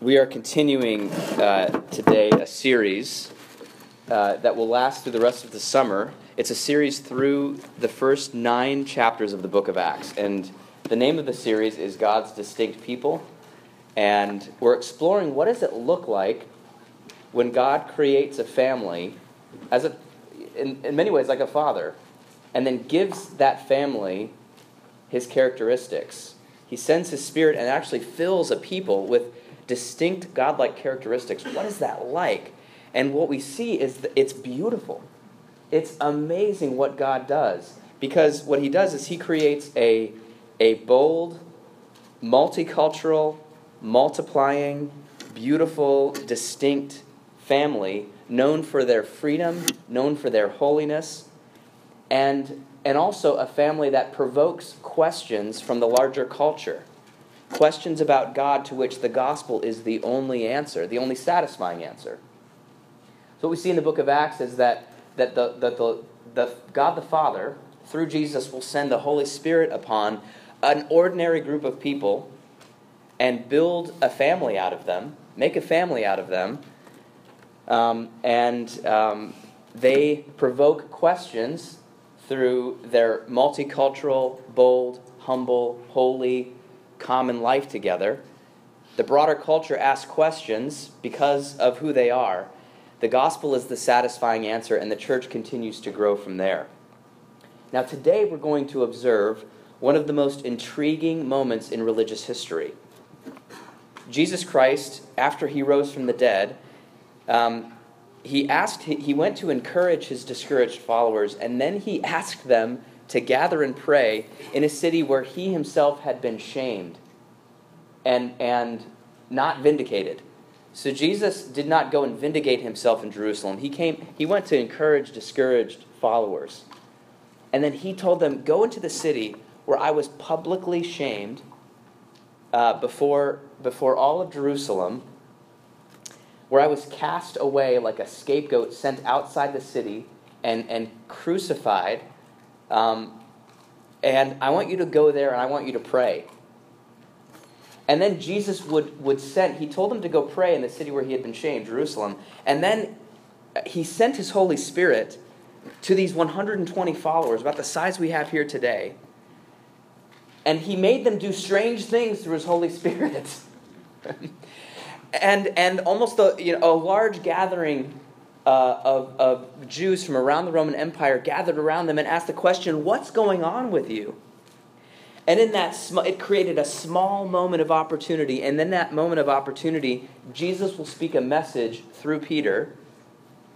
We are continuing uh, today a series uh, that will last through the rest of the summer. It's a series through the first nine chapters of the book of Acts. And the name of the series is God's Distinct People. And we're exploring what does it look like when God creates a family as a, in, in many ways like a father, and then gives that family his characteristics. He sends his spirit and actually fills a people with distinct godlike characteristics. What is that like? And what we see is that it's beautiful. It's amazing what God does. Because what he does is he creates a, a bold, multicultural, multiplying, beautiful, distinct family known for their freedom, known for their holiness, and, and also a family that provokes questions from the larger culture questions about God to which the gospel is the only answer, the only satisfying answer. So what we see in the book of Acts is that, that, the, the, the God the Father, through Jesus, will send the Holy Spirit upon an ordinary group of people and build a family out of them, make a family out of them, um, and um, they provoke questions through their multicultural, bold, humble, holy, common life together. The broader culture asks questions because of who they are. The gospel is the satisfying answer, and the church continues to grow from there. Now, today we're going to observe one of the most intriguing moments in religious history. Jesus Christ, after he rose from the dead, um, he asked he went to encourage his discouraged followers and then he asked them to gather and pray in a city where he himself had been shamed and, and not vindicated. So Jesus did not go and vindicate himself in Jerusalem. He came he went to encourage discouraged followers. And then he told them, Go into the city where I was publicly shamed uh, before, before all of Jerusalem, where I was cast away like a scapegoat, sent outside the city and, and crucified um, and I want you to go there and I want you to pray. And then Jesus would, would send, he told them to go pray in the city where he had been shamed, Jerusalem. And then he sent his Holy Spirit to these 120 followers, about the size we have here today. And he made them do strange things through his Holy Spirit. and, and almost a, you know, a large gathering uh, of, of Jews from around the Roman Empire gathered around them and asked the question, What's going on with you? And in that, sm- it created a small moment of opportunity. And in that moment of opportunity, Jesus will speak a message through Peter,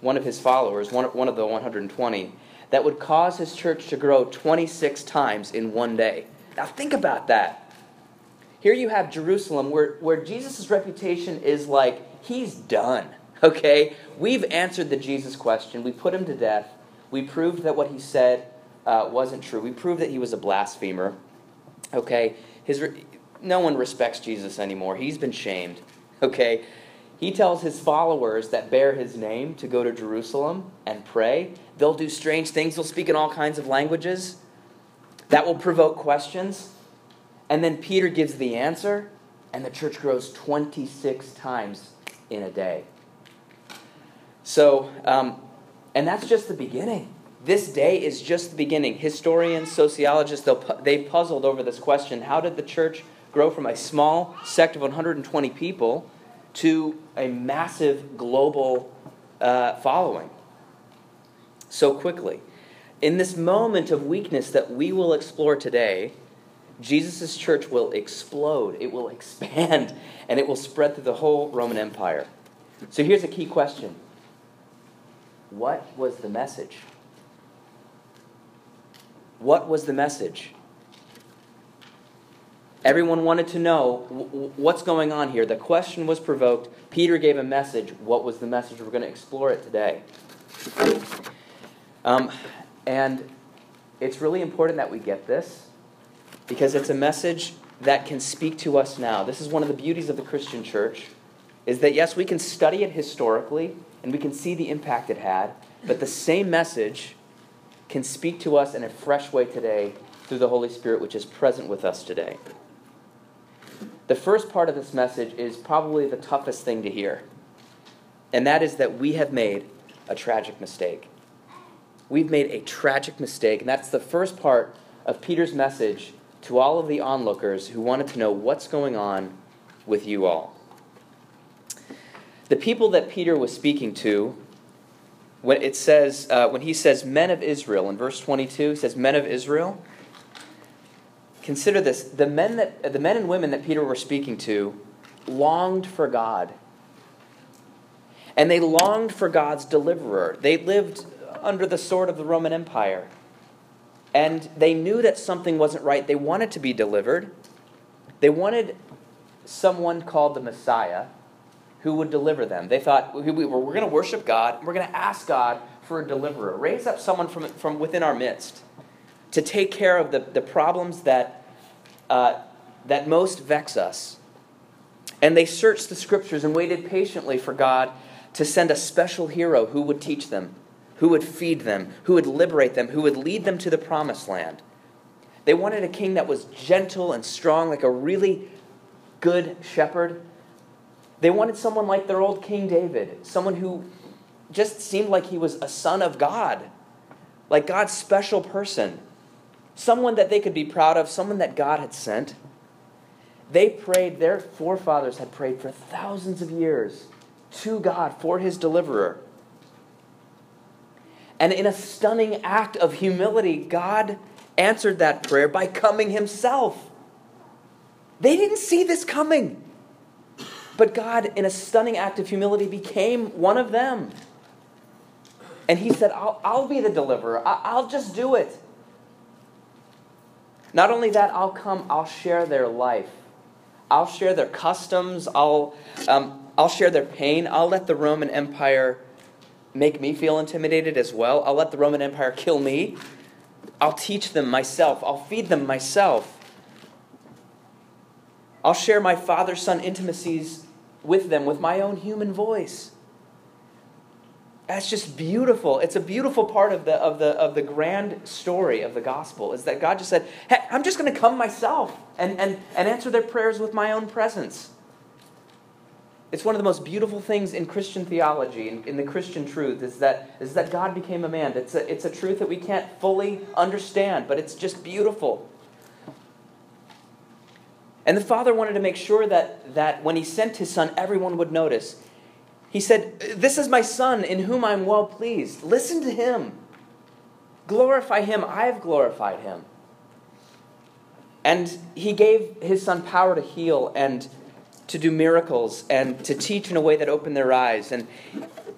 one of his followers, one of, one of the 120, that would cause his church to grow 26 times in one day. Now, think about that. Here you have Jerusalem, where, where Jesus' reputation is like, he's done. Okay? We've answered the Jesus question. We put him to death. We proved that what he said uh, wasn't true. We proved that he was a blasphemer. Okay? His re- no one respects Jesus anymore. He's been shamed. Okay? He tells his followers that bear his name to go to Jerusalem and pray. They'll do strange things. They'll speak in all kinds of languages. That will provoke questions. And then Peter gives the answer, and the church grows 26 times in a day. So, um, and that's just the beginning. This day is just the beginning. Historians, sociologists, they puzzled over this question how did the church grow from a small sect of 120 people to a massive global uh, following so quickly? In this moment of weakness that we will explore today, Jesus' church will explode, it will expand, and it will spread through the whole Roman Empire. So here's a key question what was the message? What was the message? Everyone wanted to know what's going on here. The question was provoked. Peter gave a message. What was the message? We're going to explore it today. Um, and it's really important that we get this because it's a message that can speak to us now. This is one of the beauties of the Christian church is that yes, we can study it historically and we can see the impact it had, but the same message can speak to us in a fresh way today through the Holy Spirit, which is present with us today. The first part of this message is probably the toughest thing to hear, and that is that we have made a tragic mistake. We've made a tragic mistake, and that's the first part of Peter's message to all of the onlookers who wanted to know what's going on with you all. The people that Peter was speaking to, when it says, uh, when he says men of Israel in verse 22, he says men of Israel. Consider this: the men that the men and women that Peter were speaking to longed for God, and they longed for God's deliverer. They lived under the sword of the Roman Empire. And they knew that something wasn't right. They wanted to be delivered. They wanted someone called the Messiah who would deliver them. They thought, we're going to worship God. We're going to ask God for a deliverer. Raise up someone from, from within our midst to take care of the, the problems that, uh, that most vex us. And they searched the scriptures and waited patiently for God to send a special hero who would teach them who would feed them, who would liberate them, who would lead them to the promised land. They wanted a king that was gentle and strong, like a really good shepherd. They wanted someone like their old King David, someone who just seemed like he was a son of God, like God's special person, someone that they could be proud of, someone that God had sent. They prayed, their forefathers had prayed for thousands of years to God for his deliverer. And in a stunning act of humility, God answered that prayer by coming himself. They didn't see this coming. But God, in a stunning act of humility, became one of them. And he said, I'll, I'll be the deliverer. I, I'll just do it. Not only that, I'll come, I'll share their life. I'll share their customs. I'll, um, I'll share their pain. I'll let the Roman Empire make me feel intimidated as well. I'll let the Roman Empire kill me. I'll teach them myself. I'll feed them myself. I'll share my father son intimacies with them with my own human voice. That's just beautiful. It's a beautiful part of the, of the, of the grand story of the gospel is that God just said, hey, I'm just going to come myself and, and, and answer their prayers with my own presence. It's one of the most beautiful things in Christian theology, in, in, the Christian truth, is that, is that God became a man. It's a, it's a truth that we can't fully understand, but it's just beautiful. And the Father wanted to make sure that, that when He sent His Son, everyone would notice. He said, This is my Son in whom I'm well pleased. Listen to Him. Glorify Him. I have glorified Him. And He gave His Son power to heal and to do miracles and to teach in a way that opened their eyes. And,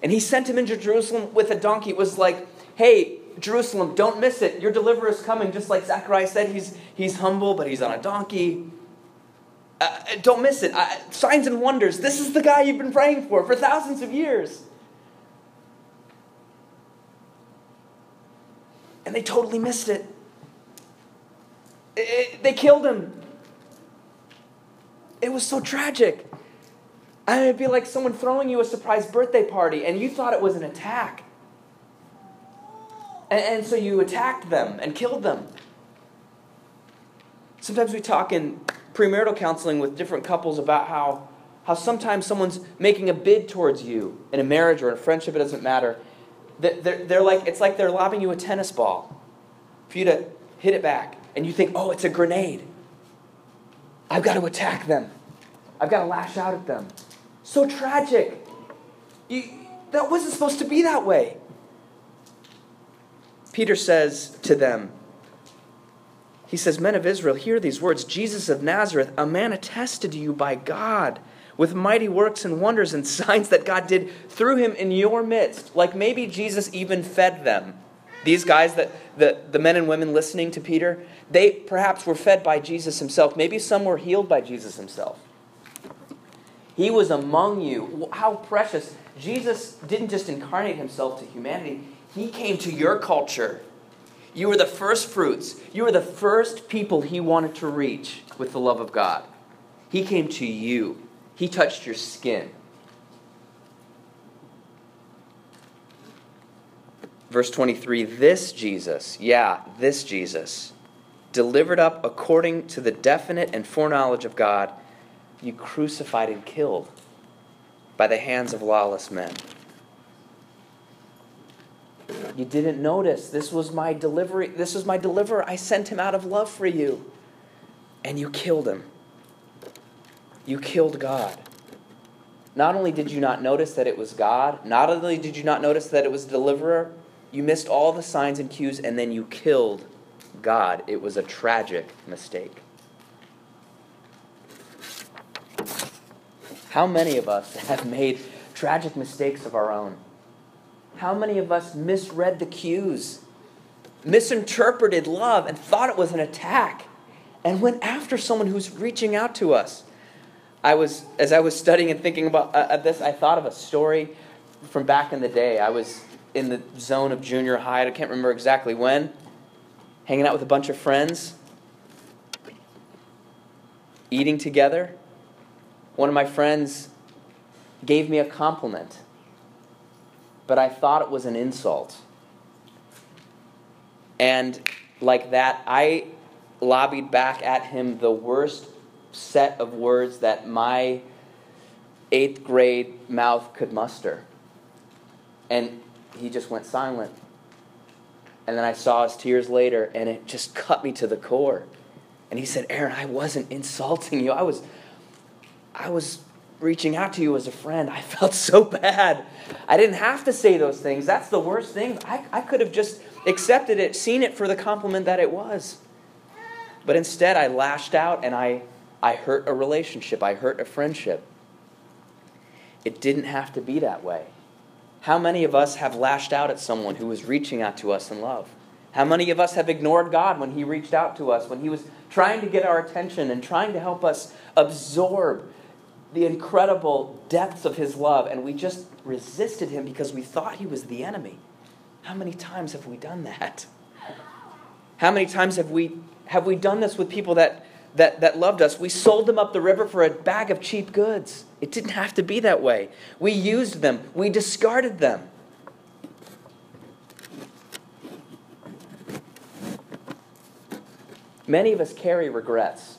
and he sent him into Jerusalem with a donkey. It was like, hey, Jerusalem, don't miss it. Your deliverer is coming. Just like Zechariah said, he's, he's humble, but he's on a donkey. Uh, don't miss it. Uh, signs and wonders. This is the guy you've been praying for for thousands of years. And they totally missed it. it, it they killed him. It was so tragic. And it'd be like someone throwing you a surprise birthday party and you thought it was an attack. And, and so you attacked them and killed them. Sometimes we talk in premarital counseling with different couples about how, how sometimes someone's making a bid towards you in a marriage or in a friendship, it doesn't matter. They're, they're like, it's like they're lobbing you a tennis ball for you to hit it back. And you think, oh, it's a grenade. I've got to attack them. I've got to lash out at them. So tragic. You, that wasn't supposed to be that way. Peter says to them, he says, Men of Israel, hear these words Jesus of Nazareth, a man attested to you by God with mighty works and wonders and signs that God did through him in your midst. Like maybe Jesus even fed them. These guys, that, the, the men and women listening to Peter, they perhaps were fed by Jesus himself. Maybe some were healed by Jesus himself. He was among you. How precious. Jesus didn't just incarnate himself to humanity, he came to your culture. You were the first fruits. You were the first people he wanted to reach with the love of God. He came to you. He touched your skin. Verse 23 This Jesus, yeah, this Jesus, delivered up according to the definite and foreknowledge of God, you crucified and killed by the hands of lawless men. You didn't notice. This was my delivery. This was my deliverer. I sent him out of love for you. And you killed him. You killed God. Not only did you not notice that it was God, not only did you not notice that it was deliverer, you missed all the signs and cues and then you killed God. It was a tragic mistake. How many of us have made tragic mistakes of our own? How many of us misread the cues, misinterpreted love, and thought it was an attack, and went after someone who's reaching out to us? I was, as I was studying and thinking about uh, this, I thought of a story from back in the day. I was in the zone of junior high. I can't remember exactly when. Hanging out with a bunch of friends, eating together. One of my friends gave me a compliment but I thought it was an insult. And like that, I lobbied back at him the worst set of words that my eighth grade mouth could muster. And he just went silent. And then I saw his tears later, and it just cut me to the core. And he said, Aaron, I wasn't insulting you. I was, I was reaching out to you as a friend. I felt so bad. I didn't have to say those things. That's the worst thing. I, I could have just accepted it, seen it for the compliment that it was. But instead, I lashed out and I, I hurt a relationship, I hurt a friendship. It didn't have to be that way. How many of us have lashed out at someone who was reaching out to us in love? How many of us have ignored God when He reached out to us, when He was trying to get our attention and trying to help us absorb the incredible depths of his love, and we just resisted him because we thought he was the enemy. How many times have we done that? How many times have we have we done this with people that that, that loved us? We sold them up the river for a bag of cheap goods. It didn't have to be that way. We used them, we discarded them. Many of us carry regrets.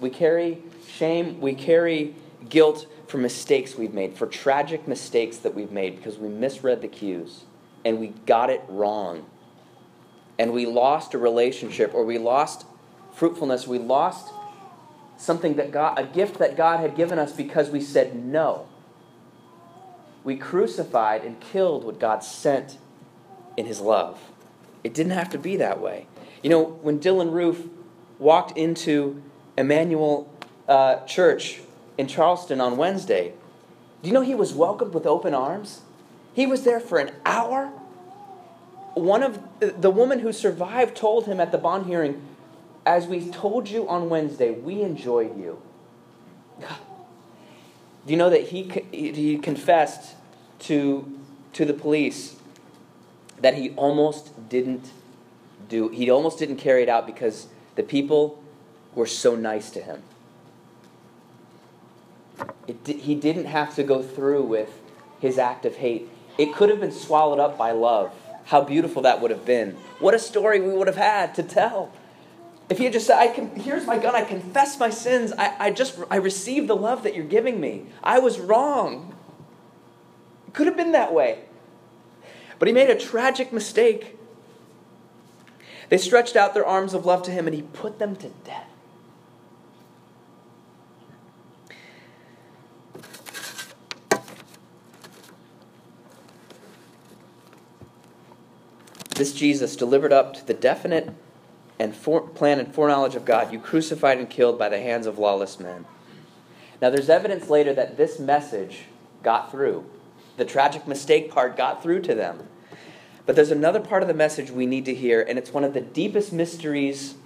We carry shame, we carry guilt for mistakes we've made, for tragic mistakes that we've made because we misread the cues and we got it wrong. And we lost a relationship or we lost fruitfulness, we lost something that God, a gift that God had given us because we said no. We crucified and killed what God sent in His love. It didn't have to be that way. You know, when Dylann Roof walked into Emanuel uh, church in Charleston on Wednesday, do you know he was welcomed with open arms? He was there for an hour. One of the woman who survived told him at the bond hearing, as we told you on Wednesday, we enjoyed you. Do you know that he, he confessed to, to the police that he almost didn't do, he almost didn't carry it out because the people were so nice to him. It, he didn't have to go through with his act of hate. It could have been swallowed up by love. How beautiful that would have been. What a story we would have had to tell. If he had just said, I can, here's my gun, I confess my sins, I, I just, I receive the love that you're giving me. I was wrong. It could have been that way. But he made a tragic mistake. They stretched out their arms of love to him and he put them to death. This Jesus, delivered up to the definite and for, plan and foreknowledge of God, you crucified and killed by the hands of lawless men. Now, there's evidence later that this message got through. The tragic mistake part got through to them. But there's another part of the message we need to hear, and it's one of the deepest mysteries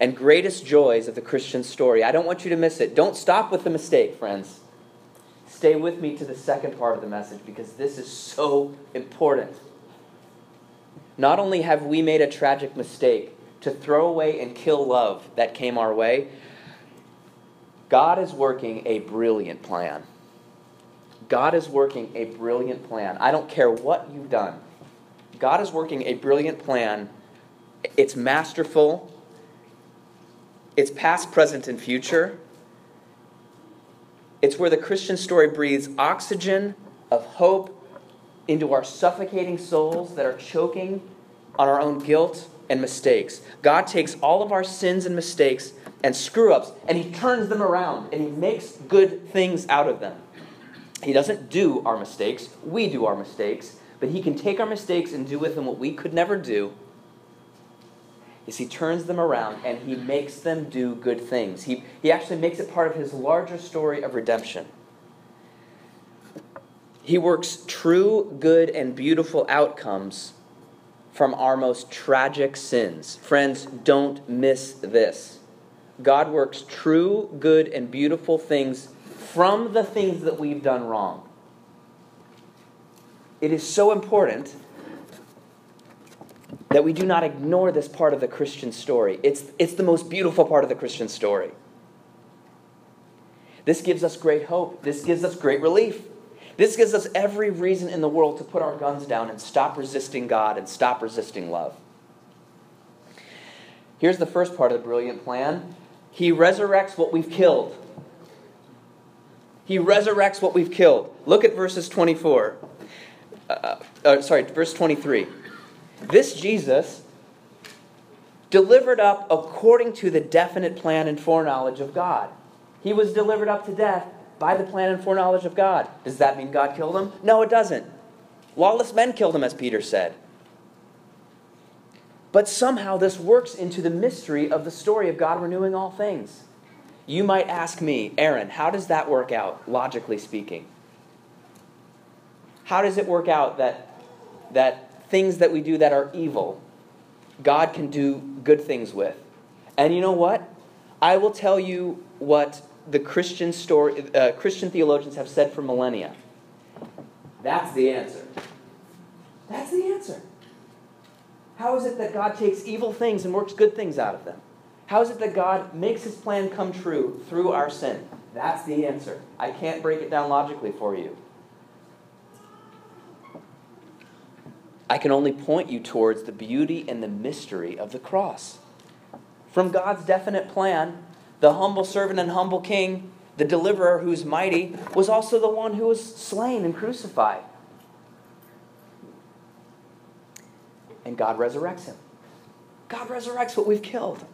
and greatest joys of the Christian story. I don't want you to miss it. Don't stop with the mistake, friends. Stay with me to the second part of the message because this is so important. Not only have we made a tragic mistake to throw away and kill love that came our way, God is working a brilliant plan. God is working a brilliant plan. I don't care what you've done. God is working a brilliant plan. It's masterful. It's past, present, and future. It's where the Christian story breathes oxygen of hope into our suffocating souls that are choking on our own guilt and mistakes. God takes all of our sins and mistakes and screw ups and He turns them around and He makes good things out of them. He doesn't do our mistakes, we do our mistakes, but He can take our mistakes and do with them what we could never do. Is he turns them around and he makes them do good things. He, he actually makes it part of his larger story of redemption. He works true, good, and beautiful outcomes from our most tragic sins. Friends, don't miss this. God works true, good, and beautiful things from the things that we've done wrong. It is so important that we do not ignore this part of the Christian story. It's, it's the most beautiful part of the Christian story. This gives us great hope. This gives us great relief. This gives us every reason in the world to put our guns down and stop resisting God and stop resisting love. Here's the first part of the brilliant plan He resurrects what we've killed. He resurrects what we've killed. Look at verses 24. Uh, uh, sorry, verse 23. This Jesus delivered up according to the definite plan and foreknowledge of God. He was delivered up to death by the plan and foreknowledge of God. Does that mean God killed him? No, it doesn't. Lawless men killed him, as Peter said. But somehow this works into the mystery of the story of God renewing all things. You might ask me, Aaron, how does that work out, logically speaking? How does it work out that, that things that we do that are evil, God can do good things with? And you know what? I will tell you what the Christian story, uh, Christian theologians have said for millennia. That's the answer. That's the answer. How is it that God takes evil things and works good things out of them? How is it that God makes his plan come true through our sin? That's the answer. I can't break it down logically for you. I can only point you towards the beauty and the mystery of the cross. From God's definite plan, the humble servant and humble king, the deliverer who's mighty, was also the one who was slain and crucified. And God resurrects him. God resurrects what we've killed.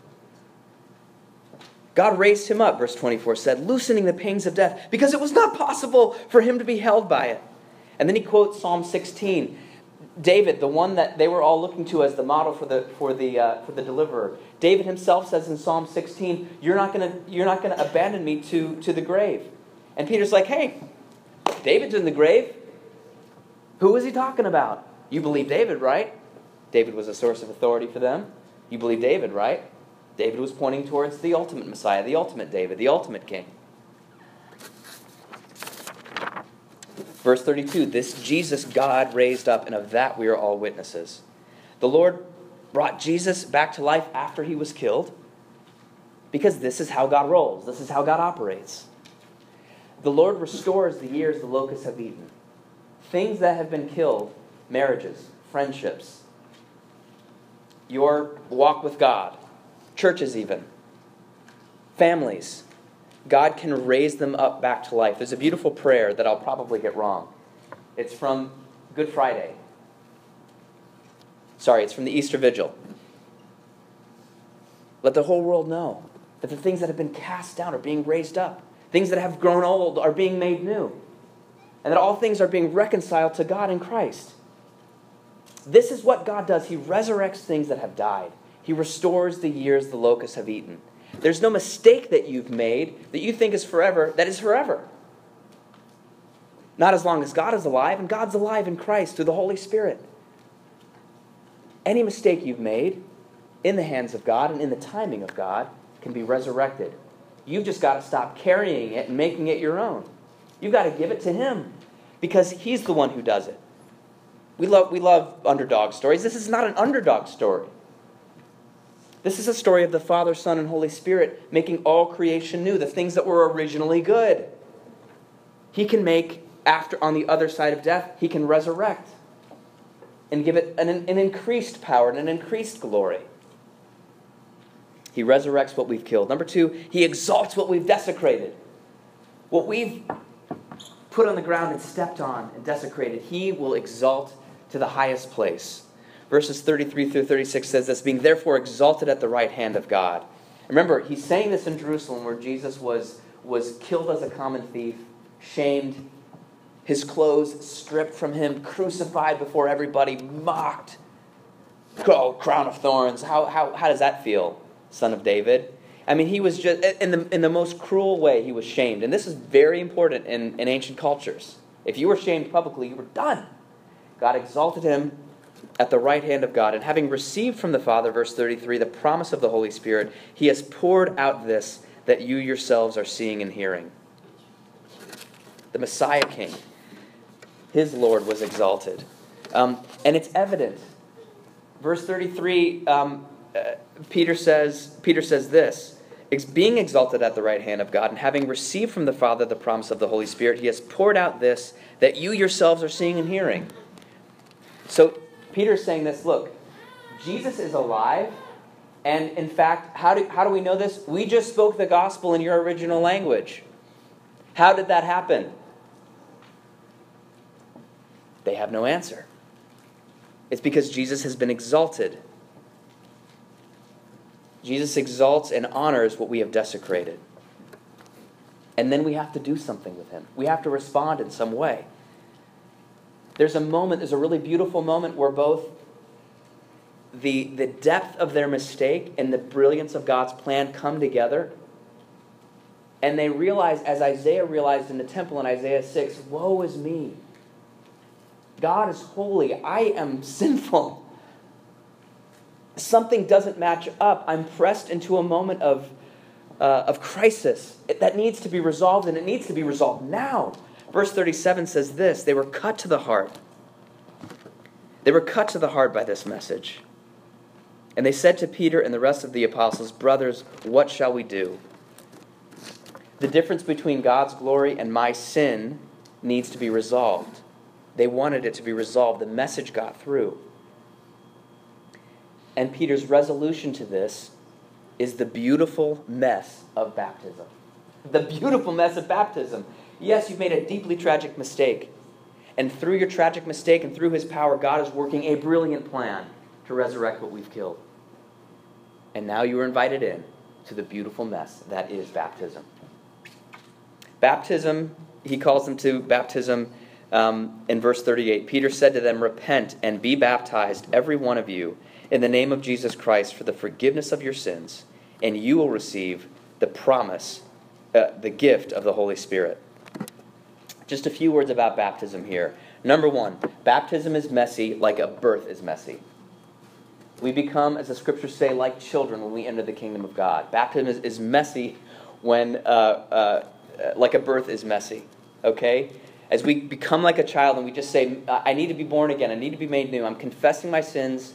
God raised him up, verse 24 said, loosening the pangs of death, because it was not possible for him to be held by it. And then he quotes Psalm 16 David, the one that they were all looking to as the model for the, for the, uh, for the deliverer, David himself says in Psalm 16, You're not going to abandon me to, to the grave. And Peter's like, Hey, David's in the grave. Who is he talking about? You believe David, right? David was a source of authority for them. You believe David, right? David was pointing towards the ultimate Messiah, the ultimate David, the ultimate king. Verse 32 This Jesus God raised up, and of that we are all witnesses. The Lord brought Jesus back to life after he was killed because this is how God rolls, this is how God operates. The Lord restores the years the locusts have eaten. Things that have been killed, marriages, friendships, your walk with God, churches, even, families, God can raise them up back to life. There's a beautiful prayer that I'll probably get wrong. It's from Good Friday. Sorry, it's from the Easter Vigil. Let the whole world know that the things that have been cast down are being raised up, things that have grown old are being made new, and that all things are being reconciled to God in Christ. This is what God does. He resurrects things that have died, He restores the years the locusts have eaten. There's no mistake that you've made that you think is forever that is forever. Not as long as God is alive, and God's alive in Christ through the Holy Spirit. Any mistake you've made in the hands of God and in the timing of God can be resurrected. You've just got to stop carrying it and making it your own. You've got to give it to Him because He's the one who does it. We love, we love underdog stories. This is not an underdog story. This is a story of the Father, Son, and Holy Spirit making all creation new, the things that were originally good. He can make, after on the other side of death, he can resurrect and give it an, an increased power and an increased glory. He resurrects what we've killed. Number two, he exalts what we've desecrated. What we've put on the ground and stepped on and desecrated, he will exalt to the highest place. Verses 33 through 36 says this being therefore exalted at the right hand of God. Remember, he's saying this in Jerusalem where Jesus was, was killed as a common thief, shamed, his clothes stripped from him, crucified before everybody, mocked. Oh, crown of thorns. How, how, how does that feel, son of David? I mean, he was just, in the, in the most cruel way, he was shamed. And this is very important in, in ancient cultures. If you were shamed publicly, you were done. God exalted him at the right hand of God. And having received from the Father, verse 33, the promise of the Holy Spirit, he has poured out this that you yourselves are seeing and hearing. The Messiah King, his Lord, was exalted. Um, and it's evident. Verse 33, um, uh, Peter says, Peter says this being exalted at the right hand of God, and having received from the Father the promise of the Holy Spirit, he has poured out this that you yourselves are seeing and hearing. So Peter's saying this look, Jesus is alive, and in fact, how do, how do we know this? We just spoke the gospel in your original language. How did that happen? They have no answer. It's because Jesus has been exalted. Jesus exalts and honors what we have desecrated. And then we have to do something with him. We have to respond in some way. There's a moment, there's a really beautiful moment where both the, the depth of their mistake and the brilliance of God's plan come together. And they realize, as Isaiah realized in the temple in Isaiah 6, Woe is me. God is holy. I am sinful something doesn't match up, I'm pressed into a moment of, uh, of crisis that needs to be resolved, and it needs to be resolved now. Verse 37 says this They were cut to the heart. They were cut to the heart by this message. And they said to Peter and the rest of the apostles, Brothers, what shall we do? The difference between God's glory and my sin needs to be resolved. They wanted it to be resolved. The message got through. And Peter's resolution to this is the beautiful mess of baptism. The beautiful mess of baptism. Yes, you've made a deeply tragic mistake. And through your tragic mistake and through his power, God is working a brilliant plan to resurrect what we've killed. And now you are invited in to the beautiful mess that is baptism. Baptism, he calls them to baptism um, in verse 38. Peter said to them, Repent and be baptized, every one of you in the name of Jesus Christ for the forgiveness of your sins, and you will receive the promise, uh, the gift of the Holy Spirit. Just a few words about baptism here. Number one, baptism is messy like a birth is messy. We become, as the scriptures say, like children when we enter the kingdom of God. Baptism is, is messy when, uh, uh, like a birth is messy. Okay? As we become like a child and we just say, I need to be born again, I need to be made new, I'm confessing my sins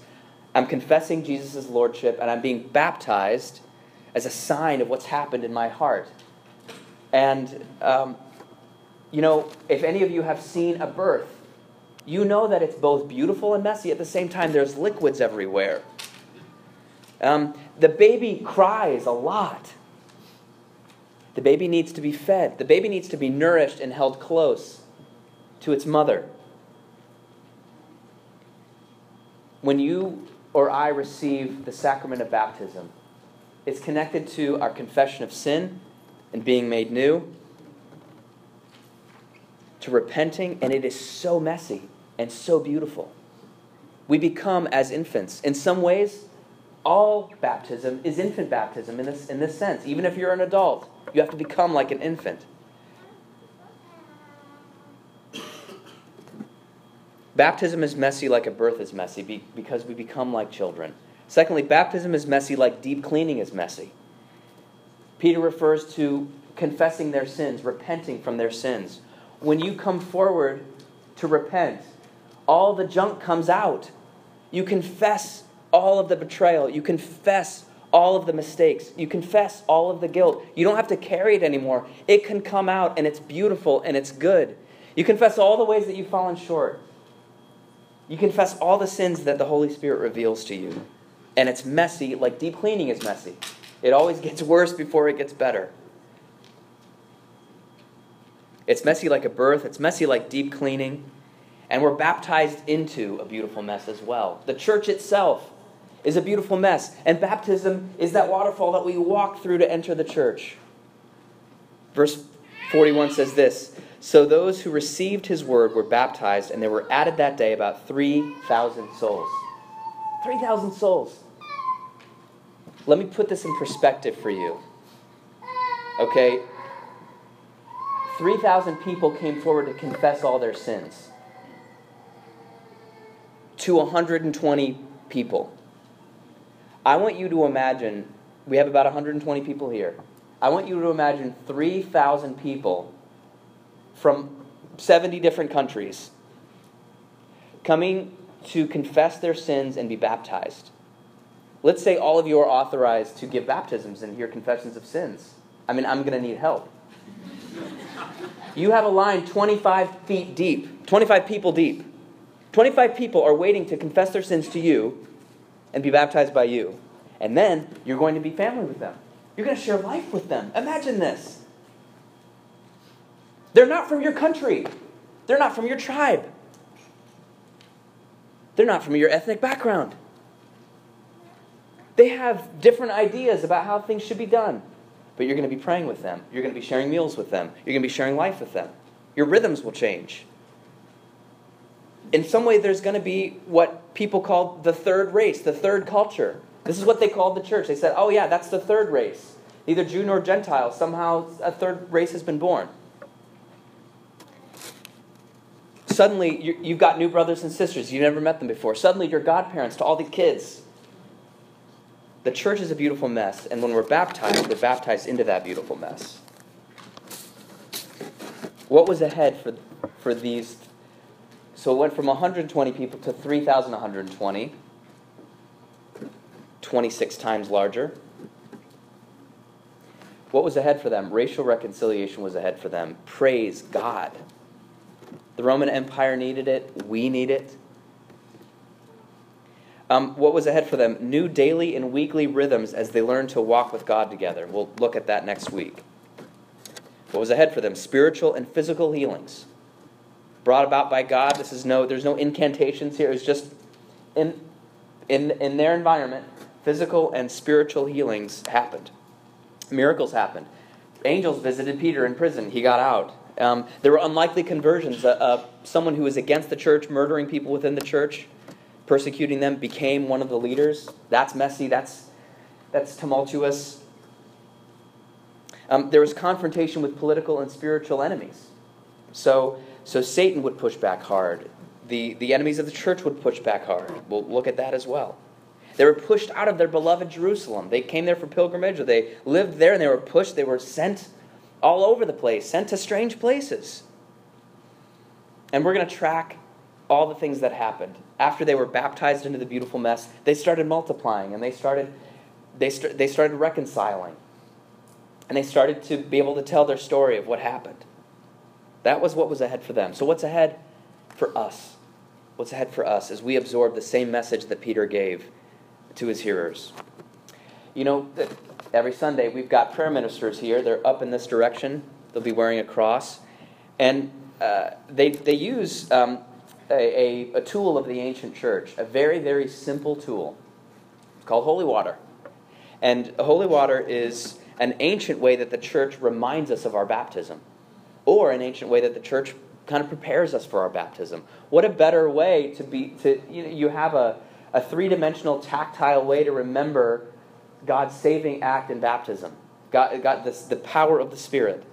I'm confessing Jesus' lordship and I'm being baptized as a sign of what's happened in my heart. And, um, you know, if any of you have seen a birth, you know that it's both beautiful and messy. At the same time, there's liquids everywhere. Um, the baby cries a lot. The baby needs to be fed. The baby needs to be nourished and held close to its mother. When you or I receive the sacrament of baptism. It's connected to our confession of sin and being made new, to repenting, and it is so messy and so beautiful. We become as infants. In some ways, all baptism is infant baptism in this, in this sense. Even if you're an adult, you have to become like an infant. Baptism is messy like a birth is messy because we become like children. Secondly, baptism is messy like deep cleaning is messy. Peter refers to confessing their sins, repenting from their sins. When you come forward to repent, all the junk comes out. You confess all of the betrayal. You confess all of the mistakes. You confess all of the guilt. You don't have to carry it anymore. It can come out and it's beautiful and it's good. You confess all the ways that you've fallen short. You confess all the sins that the Holy Spirit reveals to you. And it's messy, like deep cleaning is messy. It always gets worse before it gets better. It's messy like a birth, it's messy like deep cleaning, and we're baptized into a beautiful mess as well. The church itself is a beautiful mess, and baptism is that waterfall that we walk through to enter the church. Verse 41 says this So those who received his word were baptized, and there were added that day about 3,000 souls. 3,000 souls. Let me put this in perspective for you. Okay? 3,000 people came forward to confess all their sins. To 120 people. I want you to imagine, we have about 120 people here. I want you to imagine 3,000 people from 70 different countries coming to confess their sins and be baptized. Let's say all of you are authorized to give baptisms and hear confessions of sins. I mean, I'm going to need help. You have a line 25 feet deep, 25 people deep. 25 people are waiting to confess their sins to you and be baptized by you. And then you're going to be family with them. You're going to share life with them. Imagine this. They're not from your country, they're not from your tribe, they're not from your ethnic background. They have different ideas about how things should be done. But you're going to be praying with them. You're going to be sharing meals with them. You're going to be sharing life with them. Your rhythms will change. In some way, there's going to be what people call the third race, the third culture. This is what they called the church. They said, oh, yeah, that's the third race. Neither Jew nor Gentile. Somehow a third race has been born. Suddenly, you've got new brothers and sisters. You've never met them before. Suddenly, you're godparents to all the kids. The church is a beautiful mess, and when we're baptized, we're baptized into that beautiful mess. What was ahead for, for these? So it went from 120 people to 3,120, 26 times larger. What was ahead for them? Racial reconciliation was ahead for them. Praise God. The Roman Empire needed it. We need it. Um, what was ahead for them? New daily and weekly rhythms as they learned to walk with God together. We'll look at that next week. What was ahead for them? Spiritual and physical healings brought about by God. This is no, there's no incantations here. It's just in, in, in their environment, physical and spiritual healings happened. Miracles happened. Angels visited Peter in prison. He got out. Um, there were unlikely conversions. Uh, uh, someone who was against the church, murdering people within the church, persecuting them, became one of the leaders. That's messy. That's, that's tumultuous. Um, there was confrontation with political and spiritual enemies. So, so Satan would push back hard. The, the enemies of the church would push back hard. We'll look at that as well. They were pushed out of their beloved Jerusalem. They came there for pilgrimage, or they lived there and they were pushed. They were sent all over the place, sent to strange places. And we're going to track all the things that happened. After they were baptized into the beautiful mess, they started multiplying and they started, they, st- they started reconciling. And they started to be able to tell their story of what happened. That was what was ahead for them. So, what's ahead for us? What's ahead for us as we absorb the same message that Peter gave to his hearers? You know, every Sunday we've got prayer ministers here. They're up in this direction, they'll be wearing a cross. And uh, they, they use um, a, a, a tool of the ancient church, a very, very simple tool. It's called holy water. And holy water is an ancient way that the church reminds us of our baptism, or an ancient way that the church kind of prepares us for our baptism. What a better way to be to you, know, you have a, a three dimensional tactile way to remember God's saving act in baptism, God, God this, the power of the Spirit.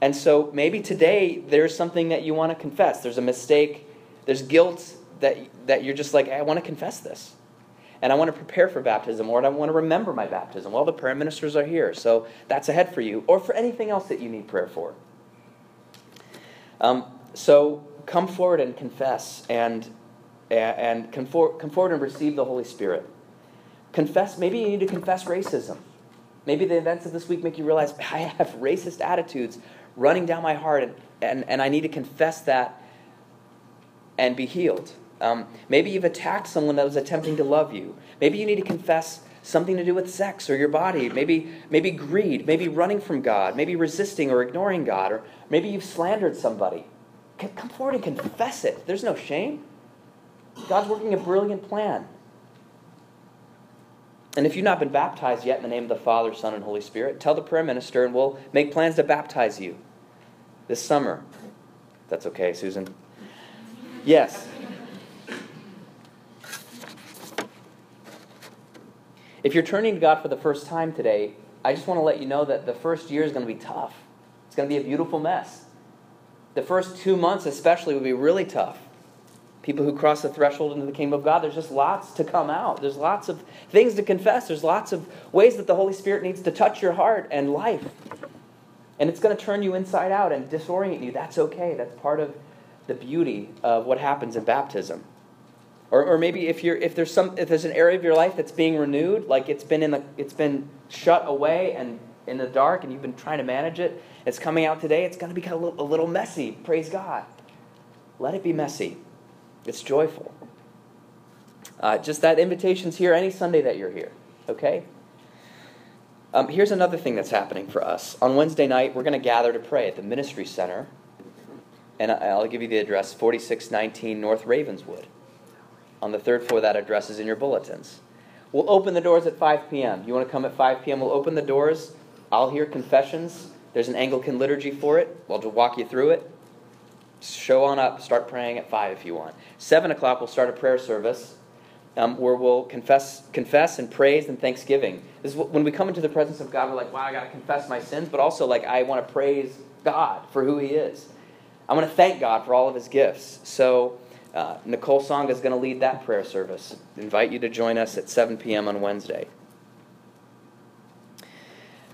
And so maybe today there's something that you want to confess. There's a mistake there's guilt that, that you're just like, I want to confess this. And I want to prepare for baptism, or I want to remember my baptism. Well, the prayer ministers are here, so that's ahead for you, or for anything else that you need prayer for. Um, so come forward and confess, and, and come, for, come forward and receive the Holy Spirit. Confess, maybe you need to confess racism. Maybe the events of this week make you realize I have racist attitudes running down my heart, and, and, and I need to confess that and be healed. Um, maybe you've attacked someone that was attempting to love you. Maybe you need to confess something to do with sex or your body, maybe, maybe greed, maybe running from God, maybe resisting or ignoring God, or maybe you've slandered somebody. Come forward and confess it. There's no shame. God's working a brilliant plan. And if you've not been baptized yet in the name of the Father, Son, and Holy Spirit, tell the prayer minister and we'll make plans to baptize you this summer. That's okay, Susan. Yes. If you're turning to God for the first time today, I just want to let you know that the first year is going to be tough. It's going to be a beautiful mess. The first two months, especially, will be really tough. People who cross the threshold into the kingdom of God, there's just lots to come out. There's lots of things to confess. There's lots of ways that the Holy Spirit needs to touch your heart and life. And it's going to turn you inside out and disorient you. That's okay. That's part of the beauty of what happens in baptism. Or, or maybe if you're if there's some if there's an area of your life that's being renewed, like it's been in the it's been shut away and in the dark and you've been trying to manage it, it's coming out today, it's going to become a little, a little messy. Praise God. Let it be messy. It's joyful. Uh, just that invitation's here any Sunday that you're here. Okay? Um, here's another thing that's happening for us. On Wednesday night, we're going to gather to pray at the Ministry Center. And I'll give you the address 4619 North Ravenswood. On the third floor, that address is in your bulletins. We'll open the doors at 5 p.m. You want to come at 5 p.m.? We'll open the doors. I'll hear confessions. There's an Anglican liturgy for it. We'll just walk you through it. Show on up. Start praying at 5 if you want. 7 o'clock, we'll start a prayer service um, where we'll confess, confess and praise and thanksgiving. This is what, when we come into the presence of God, we're like, wow, I got to confess my sins, but also like I want to praise God for who He is. I want to thank God for all of His gifts. So uh, Nicole Song is going to lead that prayer service. I invite you to join us at 7 p.m. on Wednesday.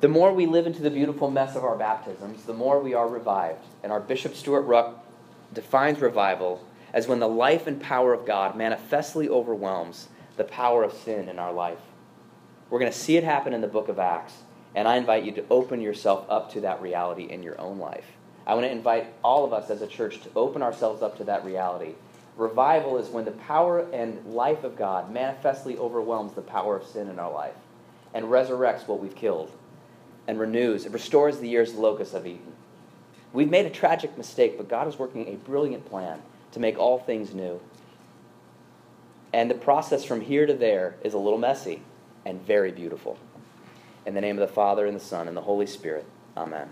The more we live into the beautiful mess of our baptisms, the more we are revived. And our Bishop Stewart Ruch defines revival as when the life and power of God manifestly overwhelms the power of sin in our life. We're going to see it happen in the book of Acts, and I invite you to open yourself up to that reality in your own life. I want to invite all of us as a church to open ourselves up to that reality. Revival is when the power and life of God manifestly overwhelms the power of sin in our life and resurrects what we've killed and renews, it restores the years locusts have eaten. We've made a tragic mistake, but God is working a brilliant plan to make all things new. And the process from here to there is a little messy and very beautiful. In the name of the Father, and the Son, and the Holy Spirit. Amen.